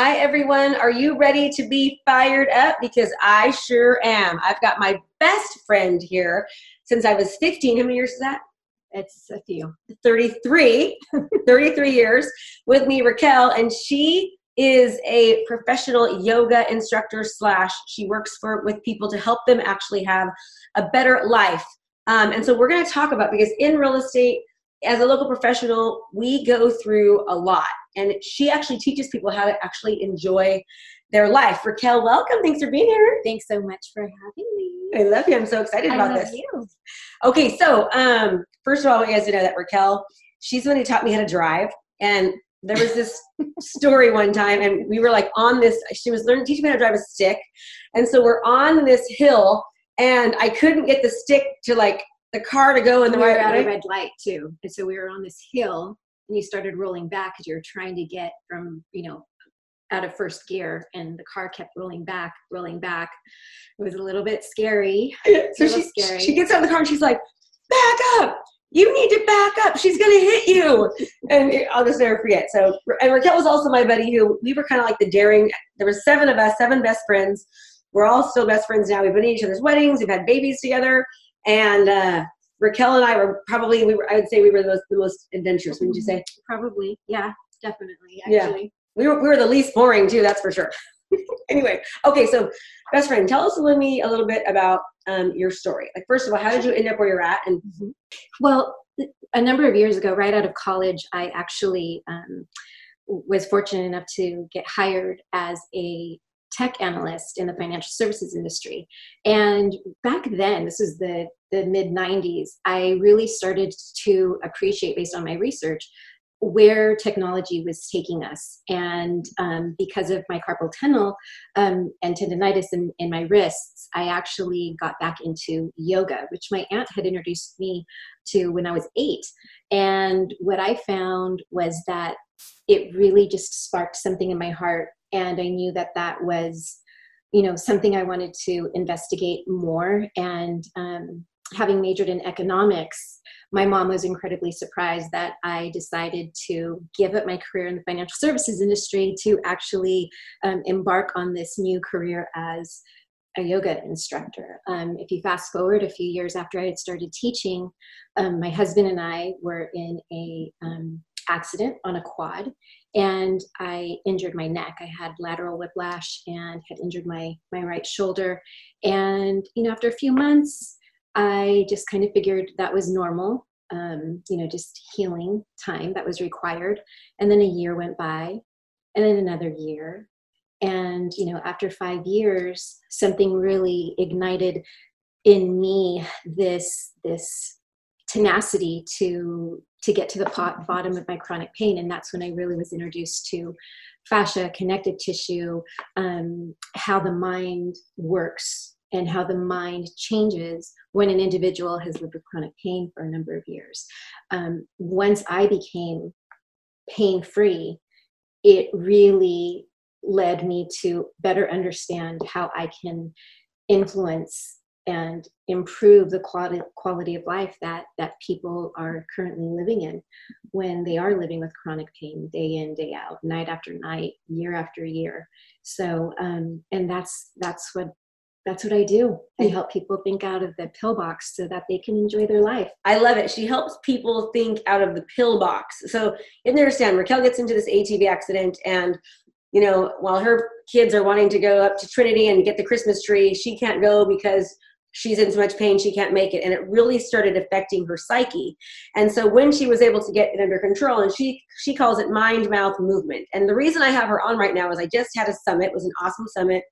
Hi, everyone. Are you ready to be fired up? Because I sure am. I've got my best friend here since I was 15. How many years is that? It's a few. 33, 33 years with me, Raquel, and she is a professional yoga instructor slash she works for with people to help them actually have a better life. Um, and so we're going to talk about because in real estate, as a local professional, we go through a lot and she actually teaches people how to actually enjoy their life. Raquel, welcome. Thanks for being here. Thanks so much for having me. I love you. I'm so excited I about love this. you. Okay, so um, first of all, I want you guys to know that Raquel, she's the one who taught me how to drive. And there was this story one time, and we were like on this, she was learning, teaching me how to drive a stick. And so we're on this hill, and I couldn't get the stick to like the car to go in the we were right at a red light too, and so we were on this hill, and you started rolling back because you were trying to get from you know out of first gear, and the car kept rolling back, rolling back. It was a little bit scary. So she, scary. she gets out of the car and she's like, back up. You need to back up. She's going to hit you. And it- I'll just never forget. So, and Raquel was also my buddy who we were kind of like the daring, there were seven of us, seven best friends. We're all still best friends now. We've been at each other's weddings. We've had babies together. And uh, Raquel and I were probably, we were, I would say we were the most, the most adventurous, wouldn't you say? Probably, yeah, definitely. Yeah. Actually, We were, we were the least boring too, that's for sure. anyway, okay, so best friend, tell us a little, me a little bit about um, your story. Like, first of all, how did you end up where you're at? And Well, a number of years ago, right out of college, I actually um, was fortunate enough to get hired as a tech analyst in the financial services industry. And back then, this was the, the mid 90s, I really started to appreciate, based on my research, where technology was taking us. And um, because of my carpal tunnel um, and tendonitis in, in my wrists, I actually got back into yoga, which my aunt had introduced me to when I was eight. And what I found was that it really just sparked something in my heart. And I knew that that was, you know, something I wanted to investigate more. And um, having majored in economics, my mom was incredibly surprised that I decided to give up my career in the financial services industry to actually um, embark on this new career as a yoga instructor. Um, if you fast forward a few years after I had started teaching, um, my husband and I were in a um, accident on a quad, and I injured my neck. I had lateral whiplash and had injured my my right shoulder. And you know, after a few months, I just kind of figured that was normal. Um, you know, just healing time that was required. And then a year went by, and then another year, and you know after five years something really ignited in me this this tenacity to to get to the pot, bottom of my chronic pain and that's when i really was introduced to fascia connective tissue um, how the mind works and how the mind changes when an individual has lived with chronic pain for a number of years. Um, once i became pain free it really led me to better understand how I can influence and improve the quality quality of life that that people are currently living in when they are living with chronic pain day in day out night after night year after year so um, and that's that's what that's what I do. I help people think out of the pill box so that they can enjoy their life. I love it. She helps people think out of the pill box. So you understand, Raquel gets into this ATV accident, and you know, while her kids are wanting to go up to Trinity and get the Christmas tree, she can't go because she's in so much pain she can't make it. And it really started affecting her psyche. And so when she was able to get it under control and she she calls it mind mouth movement. And the reason i have her on right now is i just had a summit. It was an awesome summit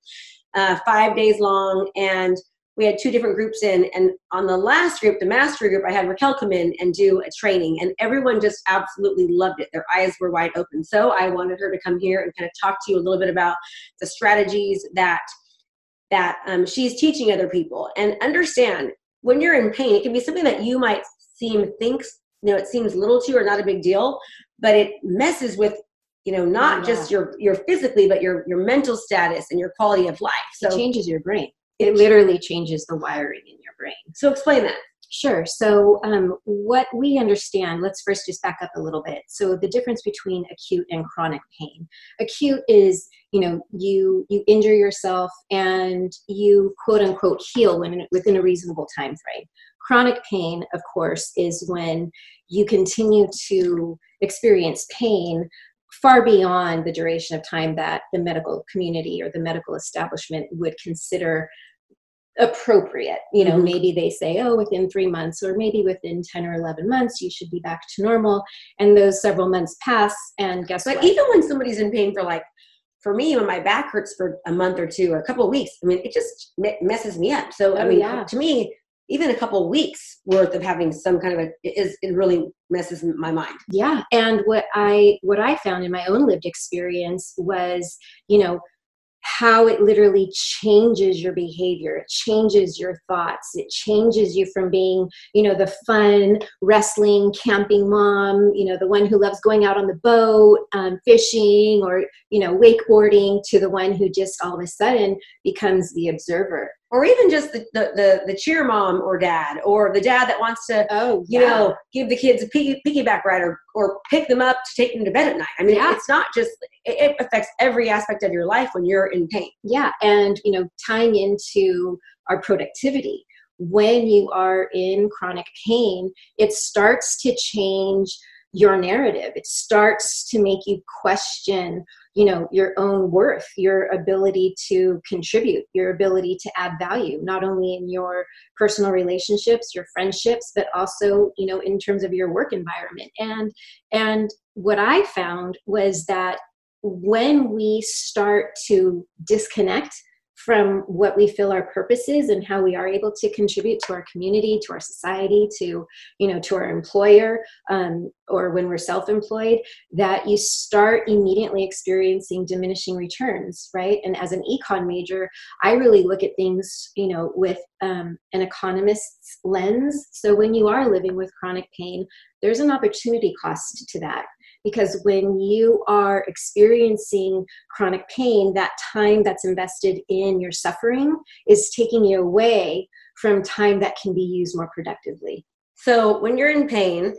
uh, five days long. And we had two different groups in. And on the last group the mastery group i had raquel come in and do a training. And everyone just absolutely loved it. Their eyes were wide open. So i wanted her to come here and kind of talk to you a little bit about the strategies that that um, she's teaching other people and understand when you're in pain it can be something that you might seem thinks you know it seems little to you or not a big deal but it messes with you know not Yeah. just your your physically but your your mental status and your quality of life So it changes your brain. It literally changes the wiring in your brain. so explain that Sure. So, um, what we understand, let's first just back up a little bit. So, the difference between acute and chronic pain. Acute is, you know, you you injure yourself and you quote unquote heal when, within a reasonable time frame. Chronic pain, of course, is when you continue to experience pain far beyond the duration of time that the medical community or the medical establishment would consider appropriate. You know mm-hmm. maybe they say oh within three months or maybe within 10 or 11 months you should be back to normal. And those several months pass and guess but what? even when somebody's in pain for like for me when my back hurts for a month or two or a couple of weeks i mean it just messes me up. So oh, i mean yeah. to me even a couple of weeks worth of having some kind of a is it really messes my mind. Yeah and what i what i found in my own lived experience was you know how it literally changes your behavior. It changes your thoughts. It changes you from being you know the fun wrestling camping mom you know the one who loves going out on the boat um, fishing or you know wakeboarding to the one who just all of a sudden becomes the observer or even just the, the, the, the, cheer mom or dad or the dad that wants to oh you yeah. know give the kids a piggy, piggyback ride or, or pick them up to take them to bed at night i mean yeah. it's not just it, it affects every aspect of your life when you're in pain yeah and you know tying into our productivity when you are in chronic pain it starts to change your narrative. It starts to make you question you know your own worth your ability to contribute your ability to add value not only in your personal relationships your friendships but also you know in terms of your work environment. And and what i found was that when we start to disconnect from what we feel our purpose is and how we are able to contribute to our community to our society to you know to our employer um, or when we're self-employed that you start immediately experiencing diminishing returns right? And as an econ major i really look at things you know with um, an economist's lens. So when you are living with chronic pain there's an opportunity cost to that because when you are experiencing chronic pain, that time that's invested in your suffering is taking you away from time that can be used more productively. So when you're in pain,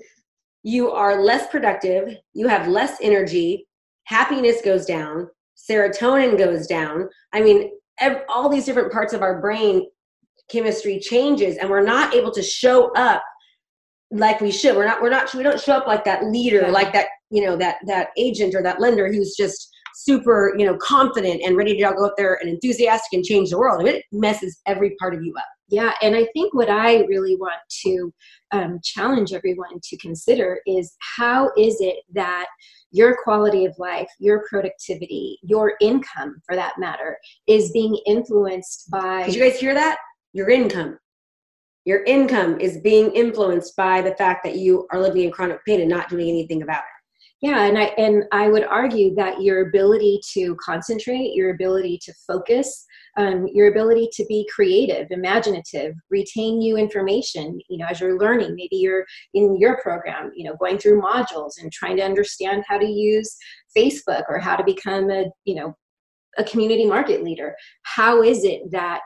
you are less productive, you have less energy, happiness goes down, serotonin goes down. I mean, all these different parts of our brain chemistry changes, and we're not able to show up like we should. We're not. We're not. We don't show up like that leader, yeah. like that you know that that agent or that lender who's just super you know confident and ready to go up there and enthusiastic and change the world it messes every part of you up. Yeah, and I think what I really want to um, challenge everyone to consider is how is it that your quality of life, your productivity, your income, for that matter, is being influenced by. Did you guys hear that? Your income your income is being influenced by the fact that you are living in chronic pain and not doing anything about it yeah and i and i would argue that your ability to concentrate your ability to focus um, your ability to be creative imaginative retain new information you know as you're learning maybe you're in your program you know going through modules and trying to understand how to use facebook or how to become a you know a community market leader. How is it that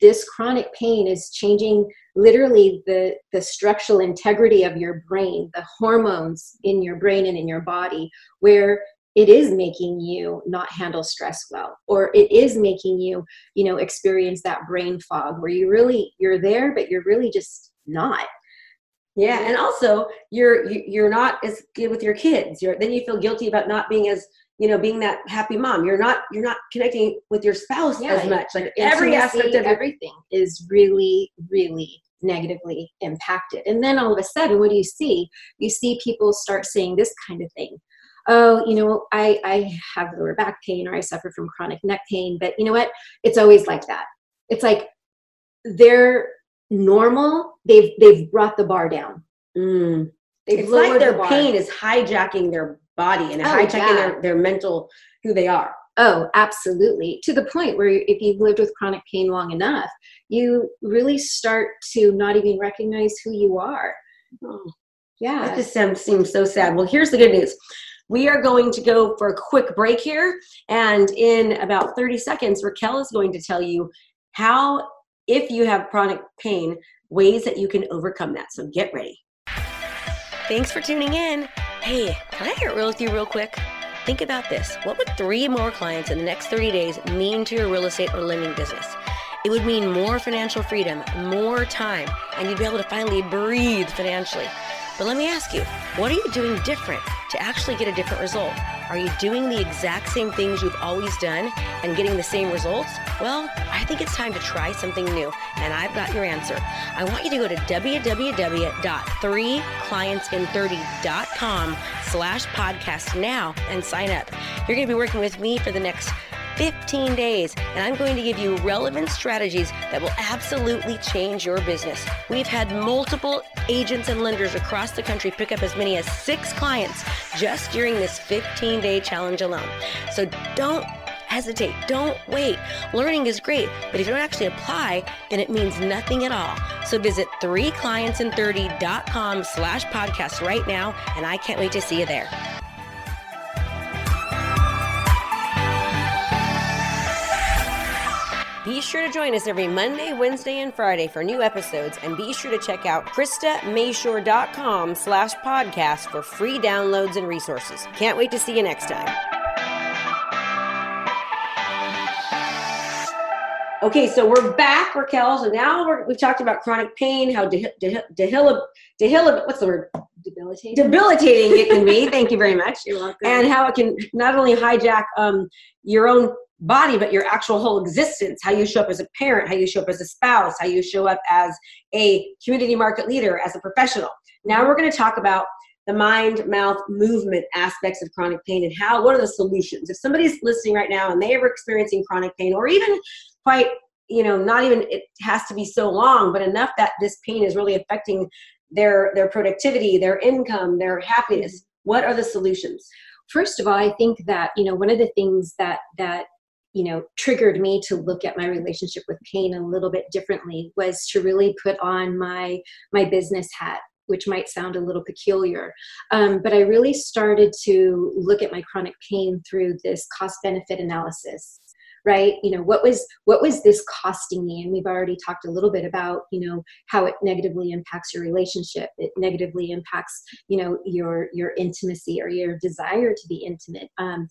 this chronic pain is changing literally the the structural integrity of your brain the hormones in your brain and in your body where it is making you not handle stress well or it is making you you know experience that brain fog where you really you're there but you're really just not. Yeah and also you're you're not as good with your kids. You're then you feel guilty about not being as you know being that happy mom you're not you're not connecting with your spouse yeah, as much like every aspect of everything is really really negatively impacted. And then all of a sudden what do you see? You see people start saying this kind of thing. Oh you know i i have lower back pain or i suffer from chronic neck pain but you know what? It's always like that. It's like they're normal. They've they've brought the bar down. Mm. it's like their the pain is hijacking their body and oh, hijacking yeah. their, their mental who they are. Oh, absolutely. To the point where if you've lived with chronic pain long enough, you really start to not even recognize who you are. Oh, yeah. That just seems, seems so sad. Well, here's the good news. We are going to go for a quick break here. And in about 30 seconds, Raquel is going to tell you how if you have chronic pain, ways that you can overcome that. So get ready. Thanks for tuning in. Hey, can I get real with you real quick? Think about this. What would three more clients in the next 30 days mean to your real estate or lending business? It would mean more financial freedom, more time, and you'd be able to finally breathe financially. But let me ask you, what are you doing different to actually get a different result? Are you doing the exact same things you've always done and getting the same results? Well, I think it's time to try something new, and I've got your answer. I want you to go to www.3clientsin30.com slash podcast now and sign up. You're going to be working with me for the next 15 days, and I'm going to give you relevant strategies that will absolutely change your business. We've had multiple agents and lenders across the country pick up as many as six clients just during this 15 day challenge alone. So don't hesitate. Don't wait. Learning is great, but if you don't actually apply, then it means nothing at all. So visit 3clientsin30.com slash podcast right now, and I can't wait to see you there. Be sure to join us every Monday, Wednesday, and Friday for new episodes, and be sure to check out KristaMashore.com slash podcast for free downloads and resources. Can't wait to see you next time. Okay, so we're back, Raquel. So now we have talked about chronic pain, how de- de- de- de- what's the word? Debilitating. Debilitating it can be. Thank you very much. You're welcome. And how it can not only hijack um, your own body, but your actual whole existence, how you show up as a parent, how you show up as a spouse, how you show up as a community market leader, as a professional. Now we're going to talk about the mind mouth movement aspects of chronic pain and how what are the solutions? If somebody's listening right now and they are experiencing chronic pain or even quite you know not even it has to be so long but enough that this pain is really affecting their their productivity their income their happiness mm-hmm. what are the solutions? First of all i think that you know one of the things that that you know triggered me to look at my relationship with pain a little bit differently was to really put on my my business hat which might sound a little peculiar um, but i really started to look at my chronic pain through this cost benefit analysis right? You know what was what was this costing me? And we've already talked a little bit about you know how it negatively impacts your relationship. It negatively impacts you know your your intimacy or your desire to be intimate. Um,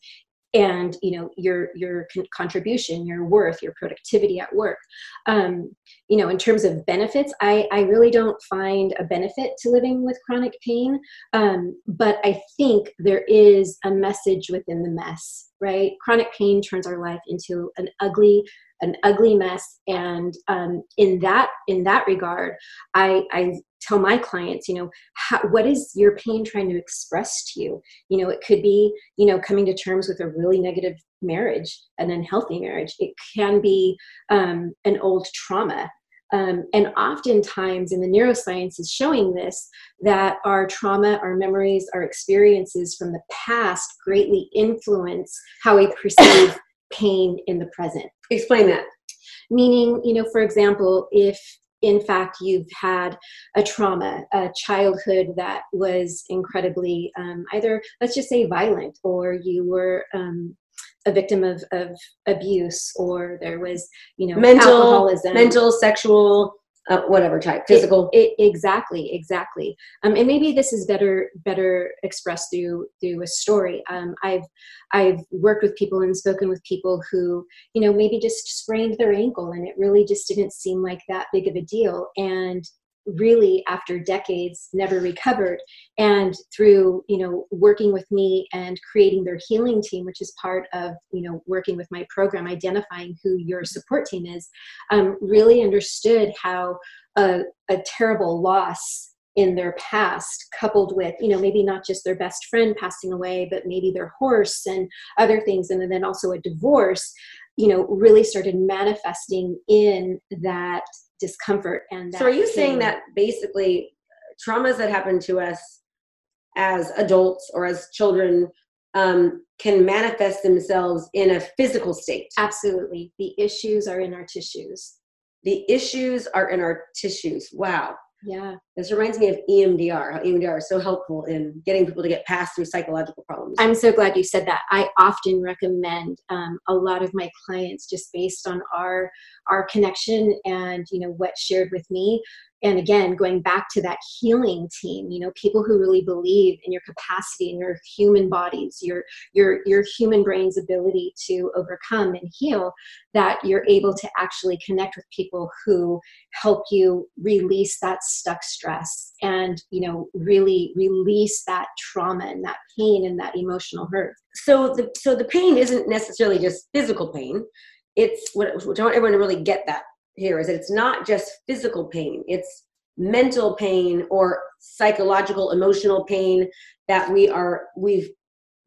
and you know your your con- contribution your worth your productivity at work. Um, you know in terms of benefits i i really don't find a benefit to living with chronic pain um, but i think there is a message within the mess right? Chronic pain turns our life into an ugly an ugly mess. And um, in that in that regard i i tell my clients you know how, what is your pain trying to express to you? You know it could be you know coming to terms with a really negative marriage an unhealthy marriage. It can be um, an old trauma. Um, and oftentimes in the neuroscience is showing this that our trauma our memories our experiences from the past greatly influence how we perceive pain in the present. Explain that. Meaning you know for example if in fact you've had a trauma a childhood that was incredibly um, either let's just say violent or you were um, a victim of, of abuse or there was you know mental alcoholism. mental sexual uh, whatever type physical. it, it, exactly exactly. Um, and maybe this is better better expressed through through a story. Um, i've i've worked with people and spoken with people who you know maybe just sprained their ankle and it really just didn't seem like that big of a deal. And really after decades never recovered. And through you know working with me and creating their healing team which is part of you know working with my program identifying who your support team is um, really understood how a, a terrible loss in their past coupled with you know maybe not just their best friend passing away but maybe their horse and other things and then also a divorce you know really started manifesting in that discomfort and so are you pain. saying that basically traumas that happen to us as adults or as children um, can manifest themselves in a physical state? Absolutely. The issues are in our tissues. The issues are in our tissues. Wow Yeah. This reminds me of EMDR, how EMDR is so helpful in getting people to get past through psychological problems. I'm so glad you said that. I often recommend um, a lot of my clients just based on our our connection and you know what shared with me and again going back to that healing team you know people who really believe in your capacity in your human bodies your your your human brain's ability to overcome and heal that you're able to actually connect with people who help you release that stuck stress and you know really release that trauma and that pain and that emotional hurt. So the so the pain isn't necessarily just physical pain. It's what I want everyone to really get that here is that it's not just physical pain, it's mental pain or psychological emotional pain that we are we've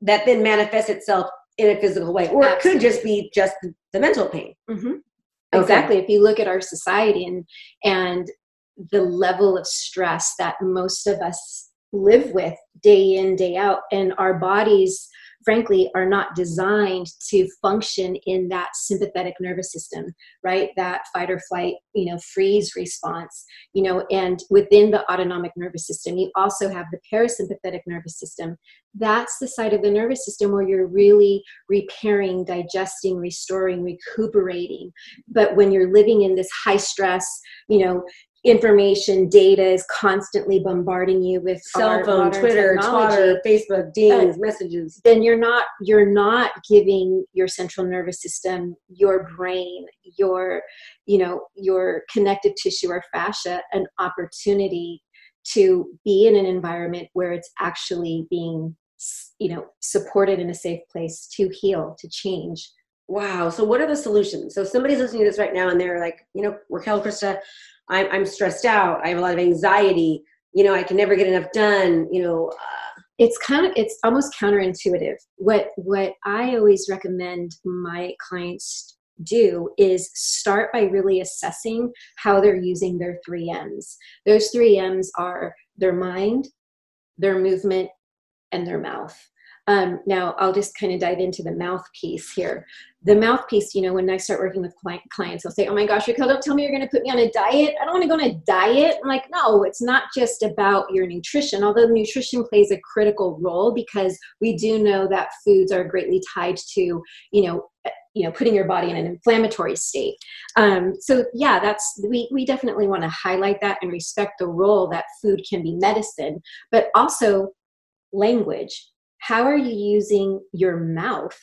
that then manifests itself in a physical way or Absolutely. it could just be just the mental pain mm-hmm. okay. exactly if you look at our society and and the level of stress that most of us live with day in day out and our bodies frankly are not designed to function in that sympathetic nervous system right? That fight or flight you know freeze response you know and within the autonomic nervous system you also have the parasympathetic nervous system. That's the side of the nervous system where you're really repairing digesting restoring recuperating. But when you're living in this high stress you know information data is constantly bombarding you with cell phone twitter twitter facebook dings messages. Then you're not you're not giving your central nervous system your brain your you know your connective tissue or fascia an opportunity to be in an environment where it's actually being you know supported in a safe place to heal to change. Wow. So what are the solutions? So somebody's listening to this right now and they're like you know raquel krista I'm, I'm stressed out. I have a lot of anxiety. You know, I can never get enough done. You know, uh, it's kind of it's almost counterintuitive. What what I always recommend my clients do is start by really assessing how they're using their three M's. Those three M's are their mind, their movement, and their mouth. Um, now, I'll just kind of dive into the mouthpiece here. The mouthpiece, you know, when I start working with clients, they'll say, Oh my gosh, Raquel, don't tell me you're going to put me on a diet. I don't want to go on a diet. I'm like, No, it's not just about your nutrition, although nutrition plays a critical role because we do know that foods are greatly tied to, you know, eh, you know putting your body in an inflammatory state um, so yeah that's we, we definitely want to highlight that and respect the role that food can be medicine but also language how are you using your mouth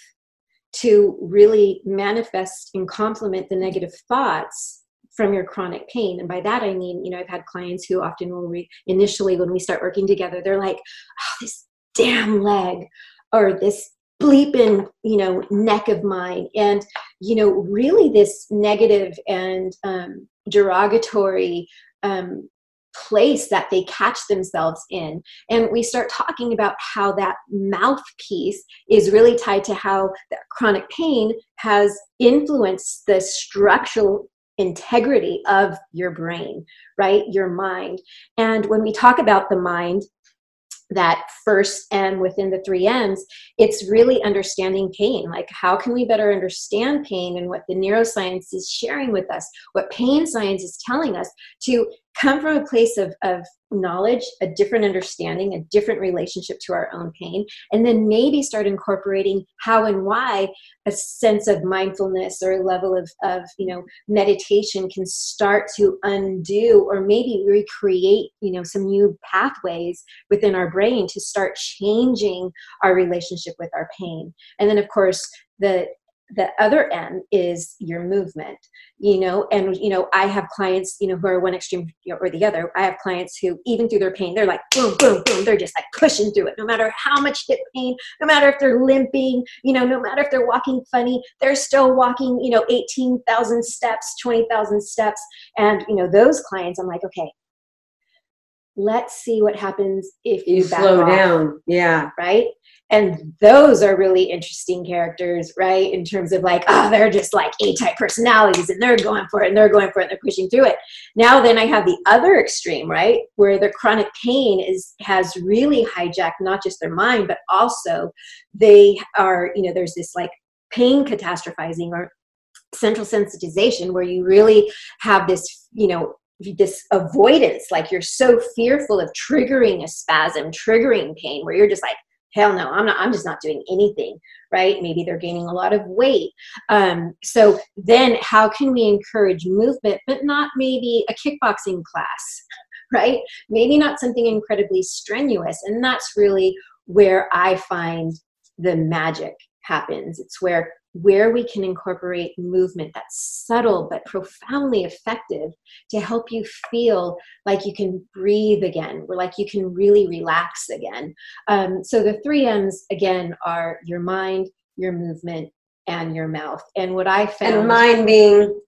to really manifest and complement the negative thoughts from your chronic pain. And by that i mean you know i've had clients who often will initially when we start working together they're like oh this damn leg or this bleeping you know neck of mine. And you know really this negative and um, derogatory um, place that they catch themselves in. And we start talking about how that mouthpiece is really tied to how that chronic pain has influenced the structural integrity of your brain, right? Your mind. And when we talk about the mind, that first M within the three M's, it's really understanding pain. Like, how can we better understand pain and what the neuroscience is sharing with us, what pain science is telling us to come from a place of, of knowledge, a different understanding, a different relationship to our own pain, and then maybe start incorporating how and why a sense of mindfulness or a level of, of you know meditation can start to undo or maybe recreate you know some new pathways within our brain to start changing our relationship with our pain. And then of course the the other end is your movement you know and you know i have clients you know who are one extreme or the other. I have clients who even through their pain they're like boom boom boom they're just like pushing through it. No matter how much hip pain no matter if they're limping you know no matter if they're walking funny they're still walking you know 18,000 steps 20,000 steps. And you know those clients i'm like okay let's see what happens if you, you slow down. Yeah. right? And those are really interesting characters right? In terms of like oh they're just like a type personalities and they're going for it and they're going for it and they're pushing through it. Now then i have the other extreme right? Where the chronic pain is has really hijacked not just their mind but also they are you know there's this like pain catastrophizing or central sensitization where you really have this you know this avoidance like you're so fearful of triggering a spasm triggering pain where you're just like hell no i'm not i'm just not doing anything right? Maybe they're gaining a lot of weight. Um, so then how can we encourage movement but not maybe a kickboxing class right? Maybe not something incredibly strenuous and that's really where i find the magic happens. It's where where we can incorporate movement that's subtle but profoundly effective to help you feel like you can breathe again, or like you can really relax again. Um, so the three M's again are your mind, your movement, and your mouth. And what I found, and mind being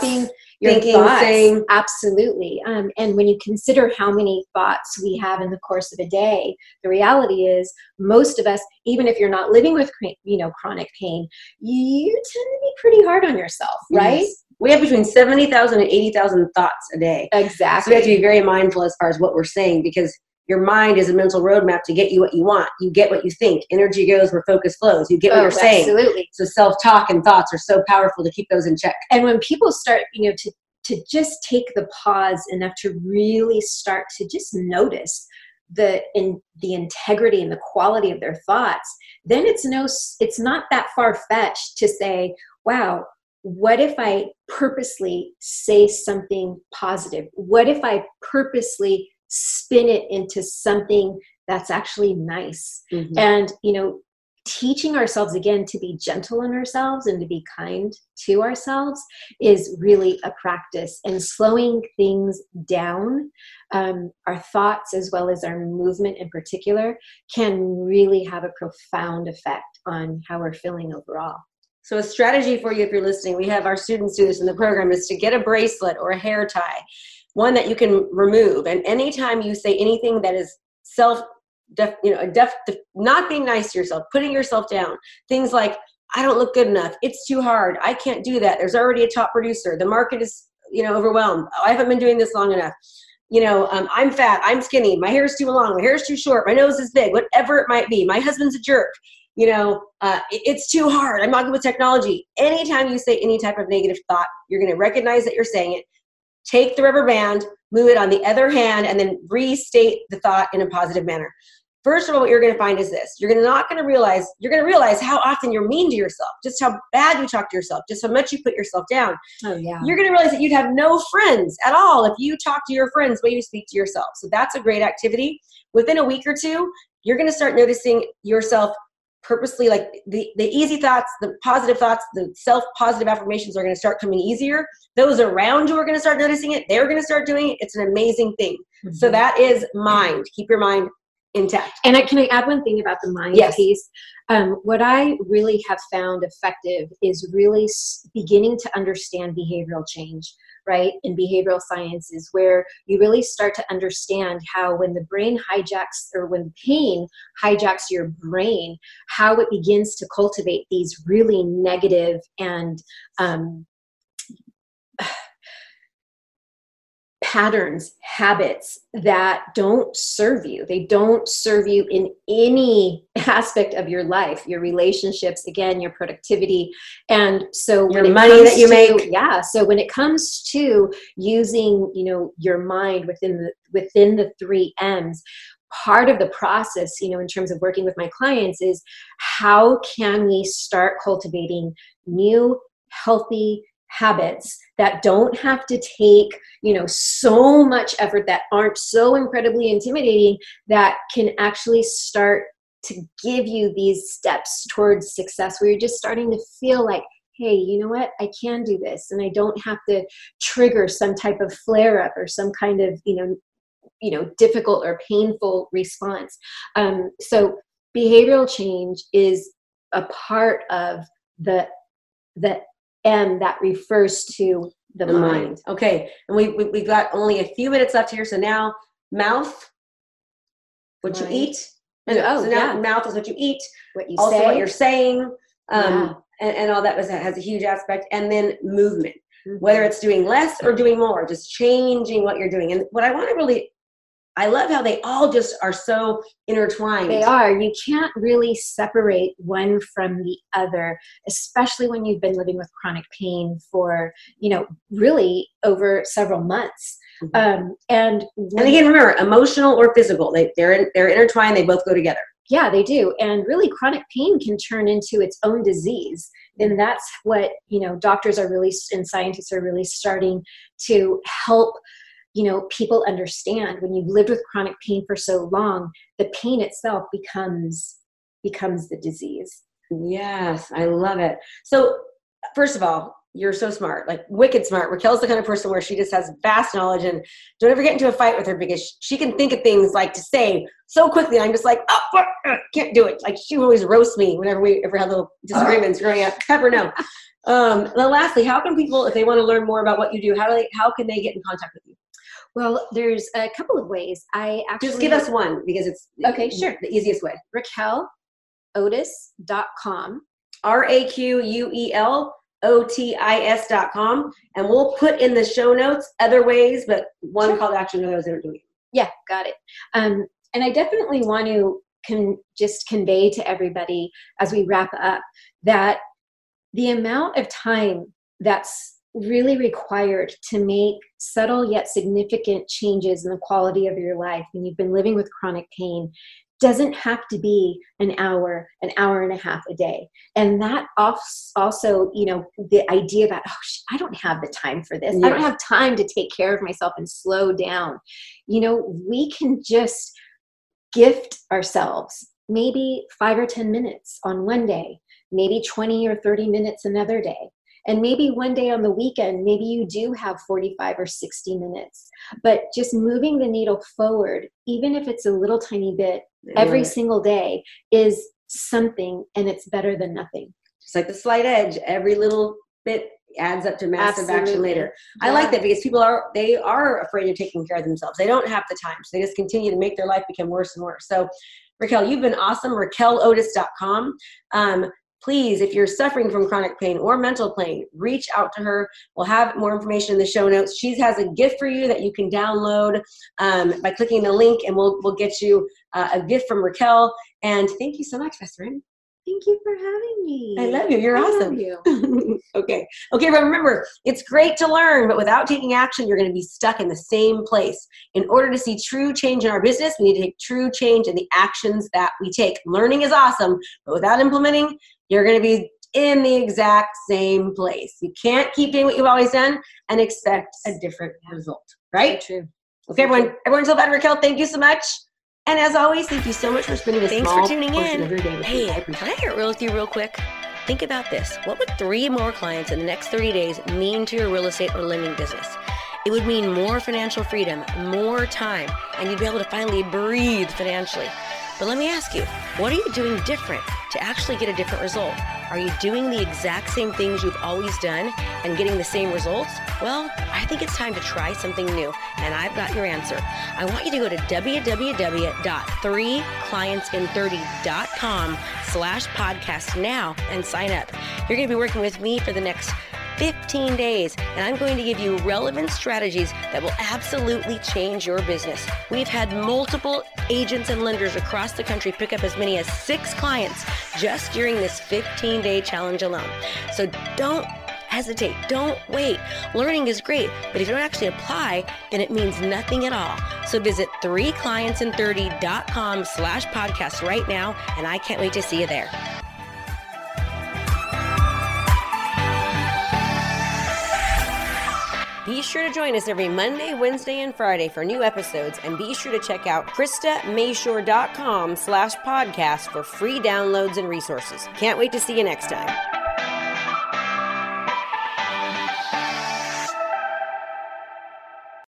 being your thinking, thoughts, saying. Absolutely. Um, and when you consider how many thoughts we have in the course of a day, the reality is most of us, even if you're not living with you know chronic pain, you tend to be pretty hard on yourself, right? Yes. We have between 70,000 and 80,000 thoughts a day. Exactly. So we have to be very mindful as far as what we're saying because your mind is a mental roadmap to get you what you want. You get what you think. Energy goes where focus flows. You get what oh, you're saying. Absolutely. So self talk and thoughts are so powerful to keep those in check. And when people start, you know, to to just take the pause enough to really start to just notice the in the integrity and the quality of their thoughts, then it's no it's not that far fetched to say, wow, what if I purposely say something positive? What if I purposely spin it into something that's actually nice. Mm-hmm. and you know teaching ourselves again to be gentle on ourselves and to be kind to ourselves is really a practice. And slowing things down um, our thoughts as well as our movement in particular can really have a profound effect on how we're feeling overall. So a strategy for you if you're listening we have our students do this in the program is to get a bracelet or a hair tie one that you can remove. And anytime you say anything that is self, def, you know, def, def, not being nice to yourself, putting yourself down, things like, I don't look good enough. It's too hard. I can't do that. There's already a top producer. The market is, you know, overwhelmed. I haven't been doing this long enough. You know, um, I'm fat. I'm skinny. My hair is too long. My hair is too short. My nose is big. Whatever it might be. My husband's a jerk. You know, uh, it's too hard. I'm not good with technology. Anytime you say any type of negative thought, you're going to recognize that you're saying it take the rubber band, move it on the other hand, and then restate the thought in a positive manner. First of all, what you're going to find is this: you're not going to realize you're going to realize how often you're mean to yourself, just how bad you talk to yourself, just how much you put yourself down. Oh yeah. You're going to realize that you'd have no friends at all if you talk to your friends the way you speak to yourself. So that's a great activity. Within a week or two, you're going to start noticing yourself purposely like the, the easy thoughts the positive thoughts the self positive affirmations are going to start coming easier. Those around you are going to start noticing it. They're going to start doing it. It's an amazing thing. Mm-hmm. so that is mind. Keep your mind intact. And I, can i add one thing about the mind yes. piece? Um, what i really have found effective is really beginning to understand behavioral change right, in behavioral sciences, where you really start to understand how when the brain hijacks or when pain hijacks your brain, how it begins to cultivate these really negative and um, patterns, habits that don't serve you. They don't serve you in any aspect of your life, your relationships, again, your productivity. And so your money that you to, make. Yeah. So when it comes to using, you know, your mind within the within the three M's, part of the process you know in terms of working with my clients is how can we start cultivating new healthy habits that don't have to take you know so much effort that aren't so incredibly intimidating that can actually start to give you these steps towards success where you're just starting to feel like hey you know what? I can do this and i don't have to trigger some type of flare up or some kind of you know you know difficult or painful response. Um, so behavioral change is a part of the the M that refers to the, the mind. mind. Okay, and we, we we've got only a few minutes left here. So now mouth, what you eat. And oh, so now yeah. mouth is what you eat. What you also say. what you're saying. Um, yeah. and, and all that was has a huge aspect. And then movement, mm-hmm. whether it's doing less or doing more, just changing what you're doing. And what I want to really I love how they all just are so intertwined. They are. You can't really separate one from the other, especially when you've been living with chronic pain for, you know, really over several months. Mm-hmm. Um, and and again, remember, emotional or physical, they, they're in, they're intertwined. They both go together. Yeah, they do. And really, chronic pain can turn into its own disease. And that's what you know doctors are really and scientists are really starting to help you know people understand when you've lived with chronic pain for so long the pain itself becomes becomes the disease. Yes i love it. So first of all you're so smart like wicked smart. Raquel's the kind of person where she just has vast knowledge and don't ever get into a fight with her because she can think of things like to say so quickly. I'm just like oh uh, can't do it. Like she always roasts me whenever we ever had little disagreements growing up. Never know. Um, then lastly how can people if they want to learn more about what you do how do they how can they get in contact with you well, there's a couple of ways. I actually just give us one because it's okay. Sure, the easiest way. RaquelOtis.com. R A Q U E L O T I S dot com, and we'll put in the show notes other ways, but one sure. call to action are those that are doing. Yeah, got it. Um, and I definitely want to can just convey to everybody as we wrap up that the amount of time that's really required to make subtle yet significant changes in the quality of your life when you've been living with chronic pain doesn't have to be an hour an hour and a half a day. And that also you know the idea that oh i don't have the time for this. Yes. i don't have time to take care of myself and slow down. You know we can just gift ourselves maybe five or ten minutes on one day maybe 20 or 30 minutes another day and maybe one day on the weekend, maybe you do have 45 or 60 minutes. But just moving the needle forward, even if it's a little tiny bit every single day, is something and it's better than nothing. Just like the slight edge, every little bit adds up to massive Absolutely. action later. Yeah. I like that because people are they are afraid of taking care of themselves. They don't have the time. So they just continue to make their life become worse and worse. So Raquel, you've been awesome. RaquelOtis.com. Um, please, if you're suffering from chronic pain or mental pain, reach out to her. We'll have more information in the show notes. She has a gift for you that you can download um, by clicking the link, and we'll we'll get you uh, a gift from Raquel. And thank you so much, Fesserin. Thank you for having me. I love you. You're I awesome. You. okay. Okay, but remember, it's great to learn, but without taking action, you're going to be stuck in the same place. In order to see true change in our business, we need to take true change in the actions that we take. Learning is awesome, but without implementing, you're going to be in the exact same place. You can't keep doing what you've always done and expect a different result, right? So true. Okay, everyone. Everyone's so bad, Raquel. Thank you so much. And as always, thank you so much for spending a Thanks small for tuning in. of your day with hey, me. can I get real with you real quick? Think about this. What would three more clients in the next 30 days mean to your real estate or lending business? It would mean more financial freedom, more time, and you'd be able to finally breathe financially. But let me ask you, what are you doing different to actually get a different result? Are you doing the exact same things you've always done and getting the same results? Well, I think it's time to try something new, and I've got your answer. I want you to go to www.3clientsin30.com slash podcast now and sign up. You're going to be working with me for the next 15 days, and I'm going to give you relevant strategies that will absolutely change your business. We've had multiple agents and lenders across the country pick up as many as six clients just during this 15 day challenge alone. So don't hesitate. Don't wait. Learning is great, but if you don't actually apply, then it means nothing at all. So visit 3clientsin30.com slash podcast right now, and I can't wait to see you there. Be sure to join us every Monday, Wednesday, and Friday for new episodes, and be sure to check out KristaMashore.com slash podcast for free downloads and resources. Can't wait to see you next time.